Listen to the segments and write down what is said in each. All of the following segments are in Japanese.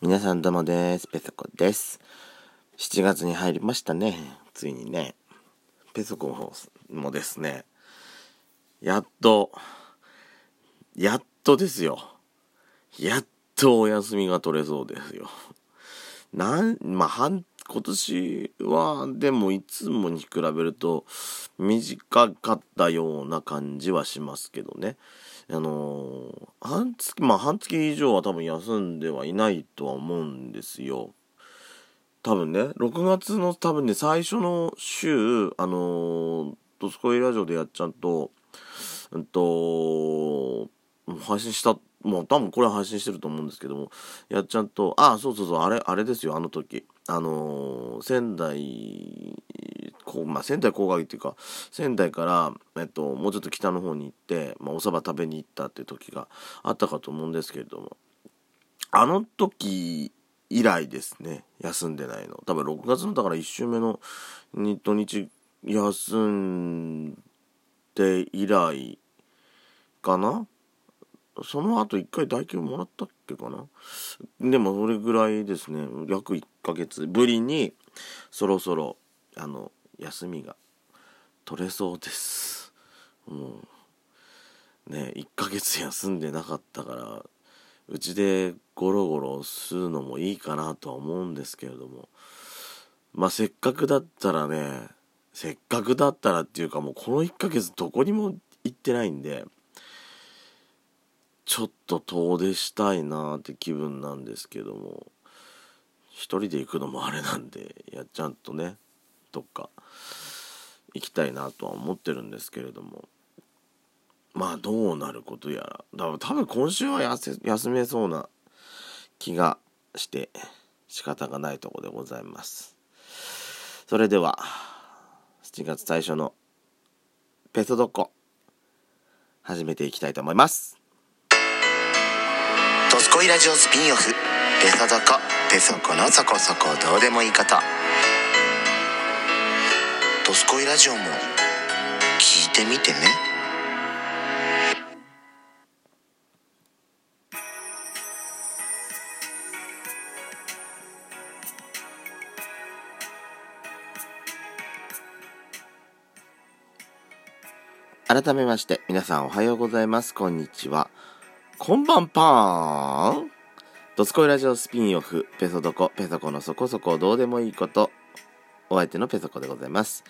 皆さんどうもです。ペソコです。7月に入りましたね。ついにね。ペソコもですね、やっと、やっとですよ。やっとお休みが取れそうですよ。なん、まあ、半、今年は、でもいつもに比べると短かったような感じはしますけどね。あのー、半月、まあ半月以上は多分休んではいないとは思うんですよ。多分ね、6月の多分ね、最初の週、あのー、ドスコイラジオでやっちゃうと、うんと、配信した、もう多分これは配信してると思うんですけども、やっちゃうと、あ、そうそうそう、あれ、あれですよ、あの時。あのー、仙台こう、まあ、仙台郊外っていうか仙台から、えっと、もうちょっと北の方に行って、まあ、お蕎麦食べに行ったっていう時があったかと思うんですけれどもあの時以来ですね休んでないの。多分6月のだから1週目の土日休んで以来かな？その後一回代金もらったっけかな？でもそれぐらいですね。約1ヶ月ぶりにそろそろあの休みが取れそうです。もうね1ヶ月休んでなかったからうちでゴロゴロするのもいいかなとは思うんですけれども。まあせっかくだったらねせっかくだったらっていうかもうこの1ヶ月どこにも行ってないんで。ちょっと遠出したいなって気分なんですけども一人で行くのもあれなんでやちゃんとねどっか行きたいなとは思ってるんですけれども。まあどうなることやら。だら多分今週は休めそうな気がして仕方がないとこでございます。それでは7月最初のペソドッコ始めていきたいと思います「ドスコイラジオスピンオフ。ペソドコペソコのそこそこどうでもいいこと」ドスコイラジオも聞いてみてね。改めまして皆さんおはようございます。こんにちは。こんばんぱーんドスコイラジオスピンオフペソドコペソコのそこそこどうでもいいことお相手のペソコでございます。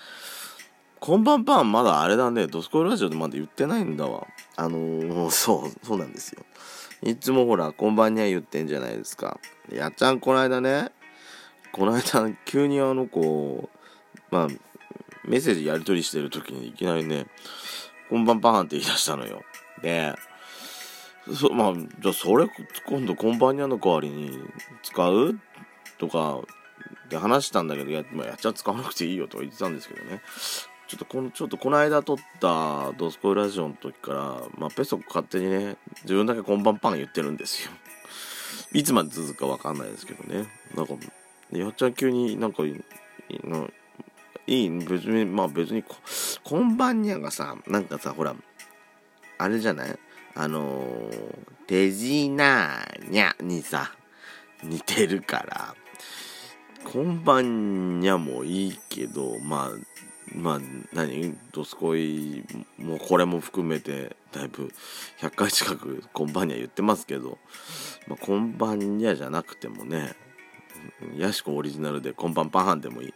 こんばんぱーんまだあれだね、ドスコイラジオでまだ言ってないんだわ。あのー、そう、そうなんですよ。いつもほら、こんばんには言ってんじゃないですか。やっちゃん、この間ね、この間、急にあの子、まあ、メッセージやり取りしてる時にいきなりね、こんばんぱーんって言い出したのよ。で、そまあ、じゃあそれ、今度こんばんにゃの代わりに使う？とか、で話したんだけど、や,、まあ、やっちゃ使わなくていいよとは言ってたんですけどね。ちょっとこの、ちょっとこの間撮ったドスコイラジオの時から、まあ、ペソコ勝手にね、自分だけこんばんパン言ってるんですよ。いつまで続くかわかんないですけどね。なんか、やっちゃん急になんか、いい、別に、まあ別にこ、こんばんにゃがさ、なんかさ、ほら、あれじゃない？あのー、デジナーニャにさ、似てるから、こんばんにゃもいいけど、まあ、まあ、何？ドスコイもこれも含めてだいぶ100回近くこんばんにゃ言ってますけど、まあ、こんばんにゃじゃなくてもねヤシコオリジナルでこんばんパンでもいい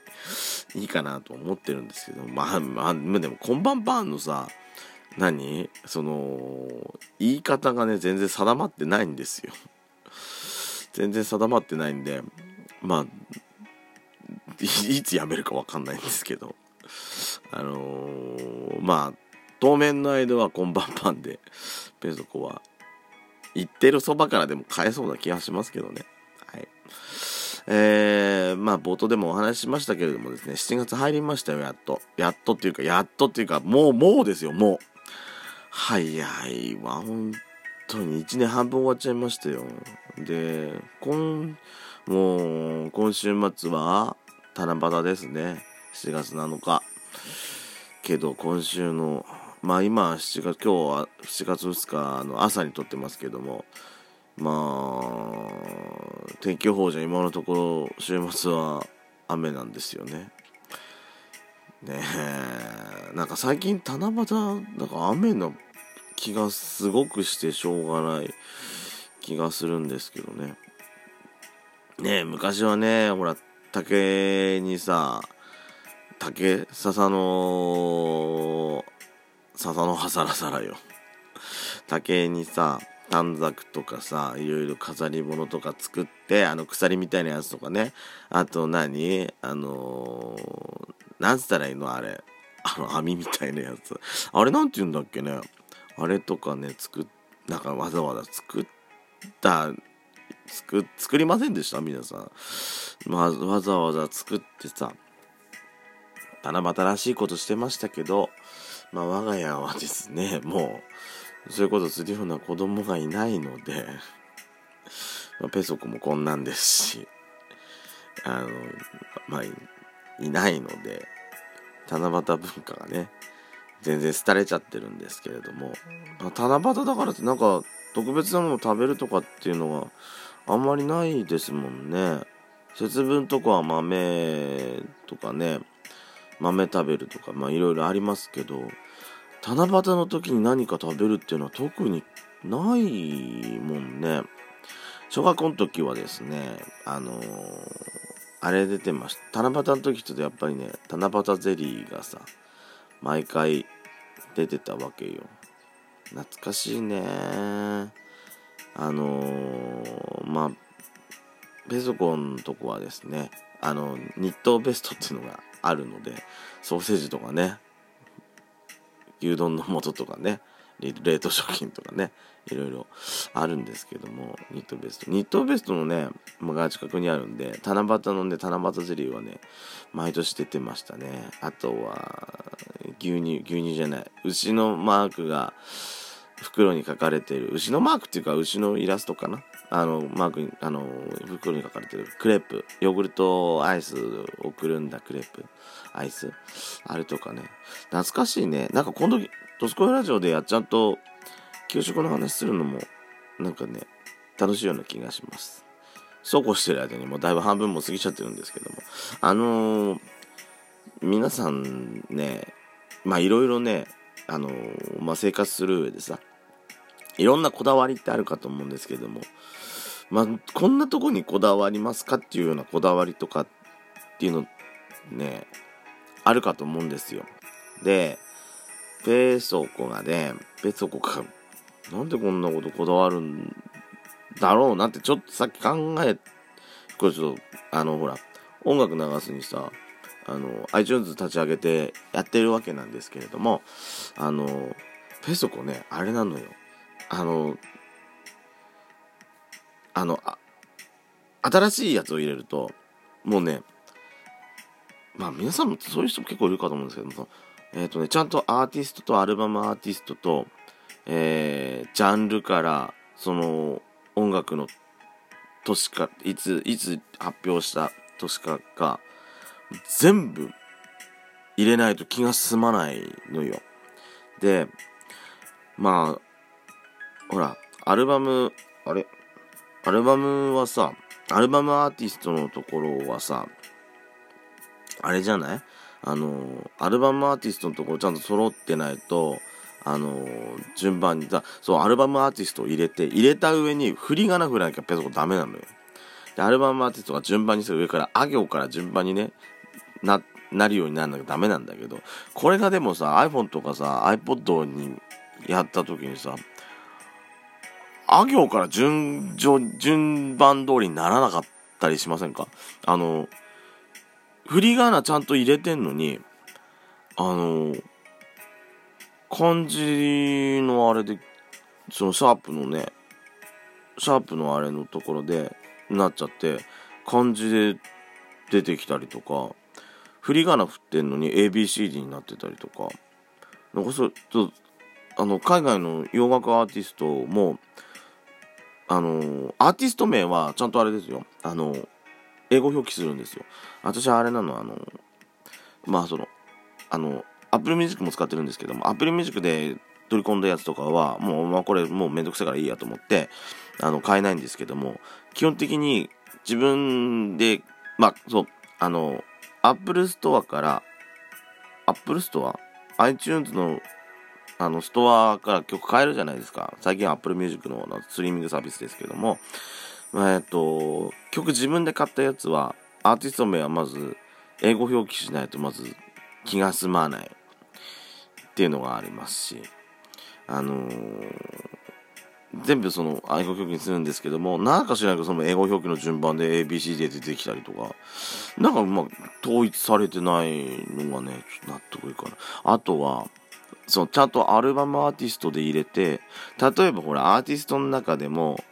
いいかなと思ってるんですけどまあまあでもこんばんパンのさ何？その言い方がね全然定まってないんですよ。全然定まってないんでまあいつ辞めるか分かんないんですけど。あのー、まあ当面の間は今晩パンでペソコは行ってるそばからでも買えそうな気がしますけどね。はい。えー、まあ冒頭でもお話ししましたけれどもですね7月入りましたよやっと。やっとっていうかやっとっていうかもうもうですよもう。早いわ本当に。1年半分終わっちゃいましたよ。で今もう今週末は七夕ですね。7月7日。けど今週のまあ今7月今日は7月2日の朝に撮ってますけどもまあ天気予報じゃ今のところ週末は雨なんですよね。ねえなんか最近七夕なんか雨の気がすごくしてしょうがない気がするんですけどね。ねえ昔はねほら竹にさ竹笹の笹の葉サラサラよ。竹にさ短冊とかさいろいろ飾り物とか作ってあの鎖みたいなやつとかねあと何？あの、なんつったらいいの？あれ。あの網みたいなやつ。あれなんて言うんだっけね。あれとかね作っなんかわざわざ作った作作りませんでした？皆さん、まあ、わざわざ作ってさ。七夕らしいことしてましたけどまあ我が家はですねもうそういうことするような子供がいないので、まあ、ペソコもこんなんですし、あの、まあ、いないので、七夕文化がね、全然廃れちゃってるんですけれども、まあ、七夕だからってなんか特別なものを食べるとかっていうのはあんまりないですもんね。節分とかは豆とかね、豆食べるとか、まあいろいろありますけど、七夕の時に何か食べるっていうのは特にないもんね。小学校の時はですね、あのー、あれ出てました。七夕の時ってやっぱりね、七夕ゼリーがさ、毎回出てたわけよ。懐かしいねあのー、まあ、ペソコンのとこはですね、あの、日東ベストっていうのがあるので、ソーセージとかね、牛丼の素とかね冷凍食品とかねいろいろあるんですけどもニットベスト。ニットベストのねが近くにあるんで七夕のね七夕ゼリーはね毎年出てましたね。あとは牛乳牛乳じゃない。牛のマークが袋に書かれてる。牛のマークっていうか牛のイラストかな。あのマークにあの袋に書かれてる。クレープ。ヨーグルトアイスをくるんだクレープ。アイス。あれとかね。懐かしいね。なんか今度ドスコイラジオでやっちゃんと給食の話するのもなんかね楽しいような気がしますそうこうしてる間にもうだいぶ半分も過ぎちゃってるんですけどもあのー、皆さんねまあいろいろねあのー、まあ、生活する上でさいろんなこだわりってあるかと思うんですけどもまあこんなとこにこだわりますかっていうようなこだわりとかっていうのねあるかと思うんですよ。で、ペソコがね、ペソコが、なんでこんなことこだわるんだろうなってちょっとさっき考え、これちょっと、あの、ほら、音楽流すにさ、あの、iTunes 立ち上げてやってるわけなんですけれども、あの、ペソコね、あれなのよ。あの、あの、あ新しいやつを入れると、もうね、まあ皆さんもそういう人も結構いるかと思うんですけども、えっ、ー、とね、ちゃんとアーティストとアルバムアーティストと、えー、ジャンルから、その音楽の年か、いつ、いつ発表した年かが、全部入れないと気が済まないのよ。で、まあ、ほら、アルバム、あれ？アルバムはさ、アルバムアーティストのところはさ、あれじゃない？あの、アルバムアーティストのところちゃんと揃ってないと、あの、順番にさ、そう、アルバムアーティストを入れて、入れた上に振り仮名振らなきゃペソコダメなのよ。で、アルバムアーティストが順番にする上から、あ行から順番にね、な、なるようになるんだけどダメなんだけど、これがでもさ、iPhone とかさ、iPod にやった時にさ、あ行から順、順番通りにならなかったりしませんか？あの、振り仮名ちゃんと入れてんのに、あの、漢字のあれで、そのシャープのね、シャープのあれのところでなっちゃって、漢字で出てきたりとか、振り仮名振ってんのに ABCD になってたりとか、なんかそう、ちょ、あの、海外の洋楽アーティストも、あの、アーティスト名はちゃんとあれですよ。あの、英語表記するんですよ。私はあれなの、あの、まあその、あの、Apple Music も使ってるんですけども、Apple Music で取り込んだやつとかは、もう、まあこれもうめんどくさいからいいやと思って、あの、買えないんですけども、基本的に自分で、まあ、そう、あの、Apple Store から、Apple Store? iTunes のあの、ストアから曲買えるじゃないですか。最近 Apple Music のストリーミングサービスですけども、えっと、曲自分で買ったやつは、アーティスト名はまず、英語表記しないとまず気が済まないっていうのがありますし、あのー、全部その英語表記にするんですけども、なんか知らないけどその英語表記の順番で ABC で出てきたりとか、なんかまあ統一されてないのがね、ちょっと納得いかない。あとは、そのちゃんとアルバムアーティストで入れて、例えばほら、アーティストの中でも、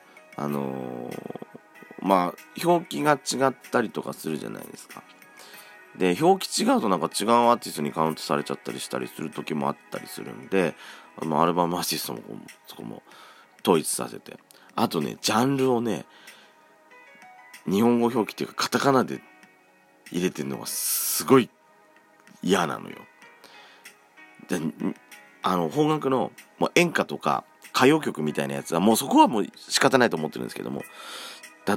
あのー、まあ、表記が違ったりとかするじゃないですか。で、表記違うとなんか違うアーティストにカウントされちゃったりしたりする時もあったりするんで、あの、アルバムアーティストもそこも統一させて。あとね、ジャンルをね、日本語表記っていうかカタカナで入れてるのがすごい嫌なのよ。で、あの、邦楽のもう演歌とか歌謡曲みたいなやつはもうそこはもう仕方ないと思ってるんですけども、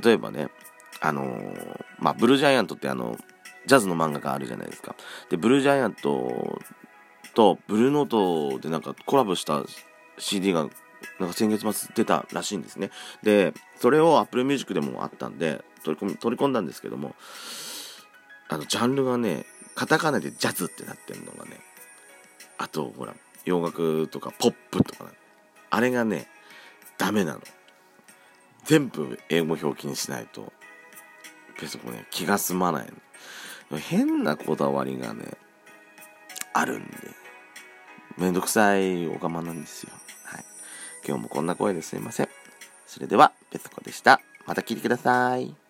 例えばね、あのー、まあ、ブルージャイアントってあの、ジャズの漫画があるじゃないですか。で、ブルージャイアントとブルーノートでなんかコラボした CD がなんか先月末出たらしいんですね。で、それを Apple Music でもあったんで、取り込み、取り込んだんですけども、あの、ジャンルがね、カタカナでジャズってなってるのがね、あと、ほら、洋楽とかポップとか、ね、あれがね、ダメなの。全部英語表記にしないと、ペソコね、気が済まないの。変なこだわりがね、あるんで、めんどくさいおかまなんですよ。はい。今日もこんな声ですいません。それでは、ペソコでした。また聞いてください。